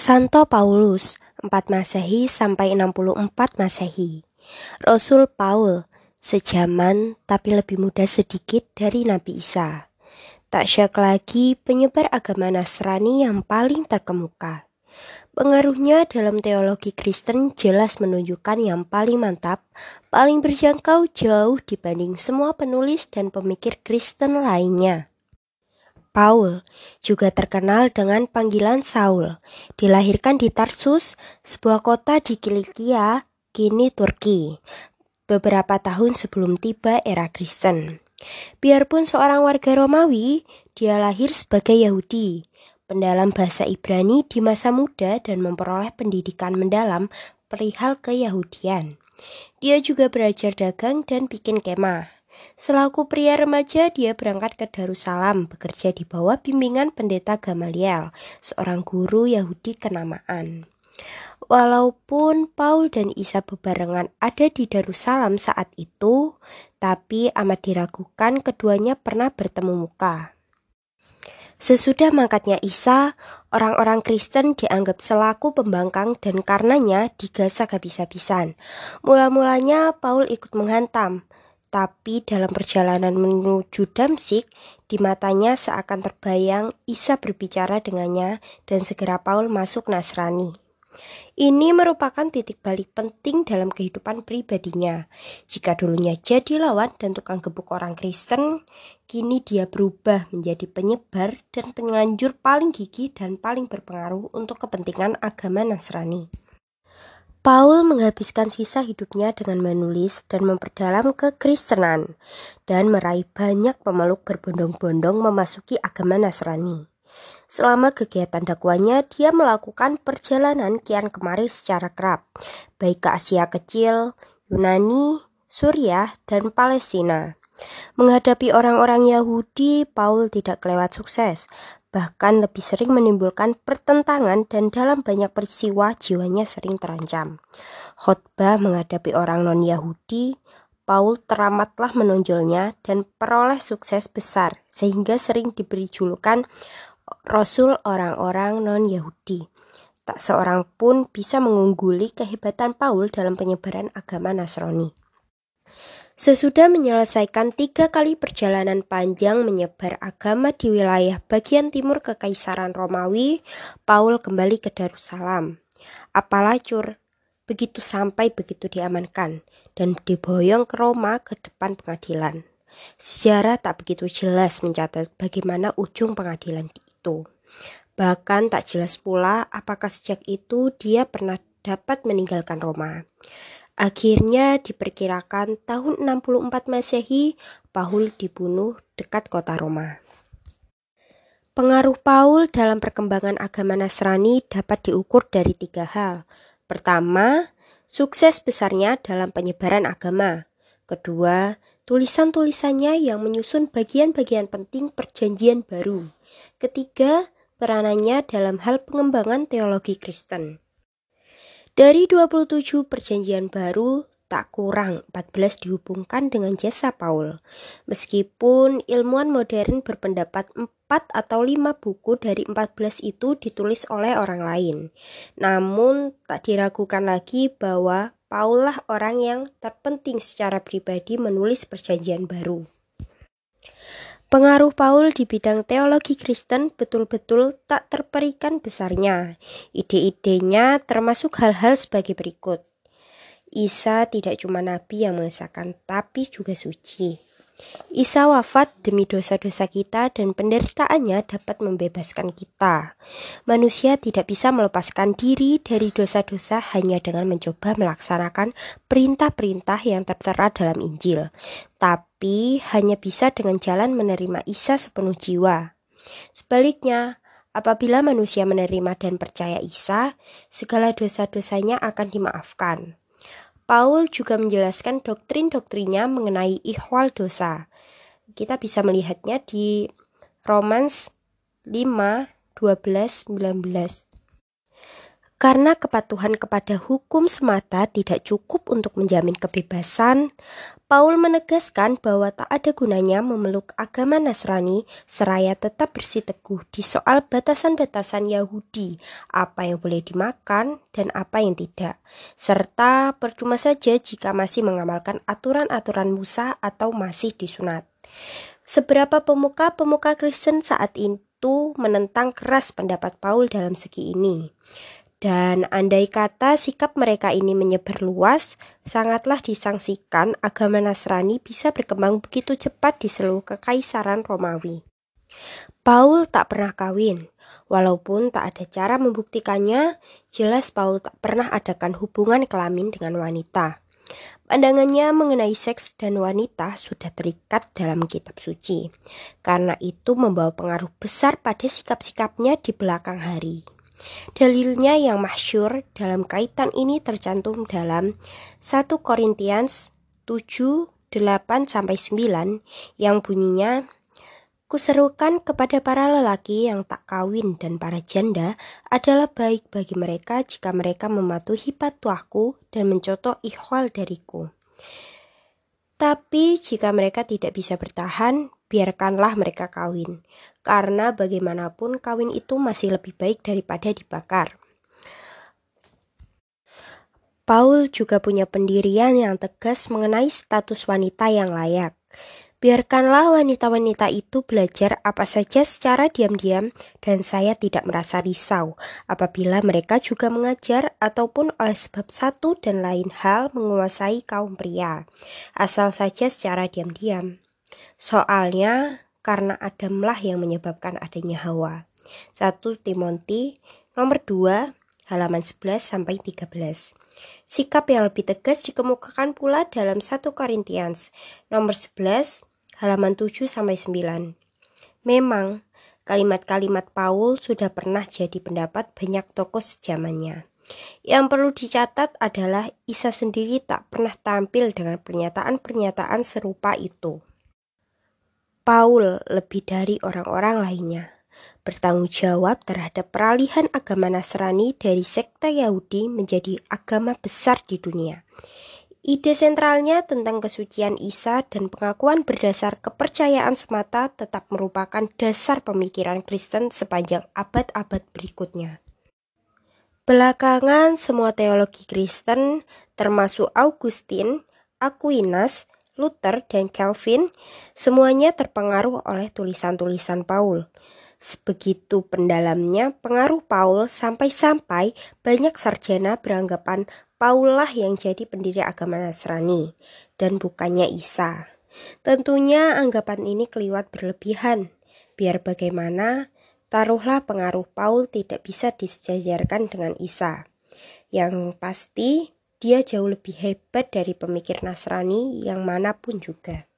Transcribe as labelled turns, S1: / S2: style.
S1: Santo Paulus 4 Masehi sampai 64 Masehi. Rasul Paul sejaman tapi lebih muda sedikit dari Nabi Isa. Tak syak lagi penyebar agama Nasrani yang paling terkemuka. Pengaruhnya dalam teologi Kristen jelas menunjukkan yang paling mantap, paling berjangkau jauh dibanding semua penulis dan pemikir Kristen lainnya. Paul juga terkenal dengan panggilan Saul. Dilahirkan di Tarsus, sebuah kota di Kilikia, kini Turki, beberapa tahun sebelum tiba era Kristen. Biarpun seorang warga Romawi, dia lahir sebagai Yahudi, pendalam bahasa Ibrani di masa muda dan memperoleh pendidikan mendalam perihal keyahudian. Dia juga belajar dagang dan bikin kemah. Selaku pria remaja, dia berangkat ke Darussalam bekerja di bawah bimbingan pendeta Gamaliel, seorang guru Yahudi kenamaan. Walaupun Paul dan Isa bebarengan ada di Darussalam saat itu, tapi amat diragukan keduanya pernah bertemu muka. Sesudah mangkatnya Isa, orang-orang Kristen dianggap selaku pembangkang dan karenanya digasak habis-habisan. Mula-mulanya Paul ikut menghantam, tapi dalam perjalanan menuju Damsik, di matanya seakan terbayang Isa berbicara dengannya dan segera Paul masuk Nasrani. Ini merupakan titik balik penting dalam kehidupan pribadinya. Jika dulunya jadi lawan dan tukang gebuk orang Kristen, kini dia berubah menjadi penyebar dan penganjur paling gigih dan paling berpengaruh untuk kepentingan agama Nasrani. Paul menghabiskan sisa hidupnya dengan menulis dan memperdalam kekristenan dan meraih banyak pemeluk berbondong-bondong memasuki agama Nasrani. Selama kegiatan dakwanya, dia melakukan perjalanan kian kemari secara kerap, baik ke Asia Kecil, Yunani, Suriah, dan Palestina. Menghadapi orang-orang Yahudi, Paul tidak kelewat sukses, bahkan lebih sering menimbulkan pertentangan dan dalam banyak peristiwa jiwanya sering terancam. Khotbah menghadapi orang non-Yahudi, Paul teramatlah menonjolnya dan peroleh sukses besar sehingga sering diberi julukan Rasul orang-orang non-Yahudi. Tak seorang pun bisa mengungguli kehebatan Paul dalam penyebaran agama Nasrani. Sesudah menyelesaikan tiga kali perjalanan panjang menyebar agama di wilayah bagian timur Kekaisaran Romawi, Paul kembali ke Darussalam. Apalacur, begitu sampai begitu diamankan dan diboyong ke Roma ke depan pengadilan. Sejarah tak begitu jelas mencatat bagaimana ujung pengadilan itu. Bahkan tak jelas pula apakah sejak itu dia pernah dapat meninggalkan Roma. Akhirnya diperkirakan tahun 64 Masehi, Paul dibunuh dekat kota Roma. Pengaruh Paul dalam perkembangan agama Nasrani dapat diukur dari tiga hal. Pertama, sukses besarnya dalam penyebaran agama. Kedua, tulisan-tulisannya yang menyusun bagian-bagian penting perjanjian baru. Ketiga, peranannya dalam hal pengembangan teologi Kristen. Dari 27 perjanjian baru, tak kurang 14 dihubungkan dengan jasa Paul. Meskipun ilmuwan modern berpendapat 4 atau 5 buku dari 14 itu ditulis oleh orang lain. Namun tak diragukan lagi bahwa Paul lah orang yang terpenting secara pribadi menulis perjanjian baru. Pengaruh Paul di bidang teologi Kristen betul-betul tak terperikan besarnya. Ide-idenya termasuk hal-hal sebagai berikut. Isa tidak cuma nabi yang mengesahkan, tapi juga suci. Isa wafat demi dosa-dosa kita dan penderitaannya dapat membebaskan kita. Manusia tidak bisa melepaskan diri dari dosa-dosa hanya dengan mencoba melaksanakan perintah-perintah yang tertera dalam Injil, tapi hanya bisa dengan jalan menerima Isa sepenuh jiwa. Sebaliknya, apabila manusia menerima dan percaya Isa, segala dosa-dosanya akan dimaafkan. Paul juga menjelaskan doktrin-doktrinnya mengenai ihwal dosa. Kita bisa melihatnya di Romans 5, 12, 19. Karena kepatuhan kepada hukum semata tidak cukup untuk menjamin kebebasan, Paul menegaskan bahwa tak ada gunanya memeluk agama Nasrani seraya tetap bersiteguh di soal batasan-batasan Yahudi, apa yang boleh dimakan dan apa yang tidak, serta percuma saja jika masih mengamalkan aturan-aturan Musa atau masih disunat. Seberapa pemuka-pemuka Kristen saat itu menentang keras pendapat Paul dalam segi ini. Dan andai kata sikap mereka ini menyebar luas, sangatlah disangsikan agama Nasrani bisa berkembang begitu cepat di seluruh kekaisaran Romawi. Paul tak pernah kawin, walaupun tak ada cara membuktikannya, jelas Paul tak pernah adakan hubungan kelamin dengan wanita. Pandangannya mengenai seks dan wanita sudah terikat dalam kitab suci, karena itu membawa pengaruh besar pada sikap-sikapnya di belakang hari. Dalilnya yang masyur dalam kaitan ini tercantum dalam 1 Korintians 7, 8 sampai 9 yang bunyinya Kuserukan kepada para lelaki yang tak kawin dan para janda adalah baik bagi mereka jika mereka mematuhi patuahku dan mencotok ikhwal dariku. Tapi jika mereka tidak bisa bertahan, biarkanlah mereka kawin, karena bagaimanapun kawin itu masih lebih baik daripada dibakar. Paul juga punya pendirian yang tegas mengenai status wanita yang layak. Biarkanlah wanita-wanita itu belajar apa saja secara diam-diam dan saya tidak merasa risau apabila mereka juga mengajar ataupun oleh sebab satu dan lain hal menguasai kaum pria, asal saja secara diam-diam. Soalnya karena Adamlah yang menyebabkan adanya Hawa. 1 Timothy nomor 2 halaman 11 sampai 13. Sikap yang lebih tegas dikemukakan pula dalam 1 Korintians nomor 11 halaman 7 sampai 9. Memang kalimat-kalimat Paul sudah pernah jadi pendapat banyak tokoh sejamannya. Yang perlu dicatat adalah Isa sendiri tak pernah tampil dengan pernyataan-pernyataan serupa itu. Paul lebih dari orang-orang lainnya bertanggung jawab terhadap peralihan agama Nasrani dari sekte Yahudi menjadi agama besar di dunia. Ide sentralnya tentang kesucian Isa dan pengakuan berdasar kepercayaan semata tetap merupakan dasar pemikiran Kristen sepanjang abad-abad berikutnya. Belakangan, semua teologi Kristen, termasuk Augustin, Aquinas, Luther, dan Calvin semuanya terpengaruh oleh tulisan-tulisan Paul. Sebegitu pendalamnya pengaruh Paul sampai-sampai banyak sarjana beranggapan Paul lah yang jadi pendiri agama Nasrani dan bukannya Isa. Tentunya anggapan ini keliwat berlebihan. Biar bagaimana, taruhlah pengaruh Paul tidak bisa disejajarkan dengan Isa. Yang pasti, dia jauh lebih hebat dari pemikir Nasrani yang mana pun juga.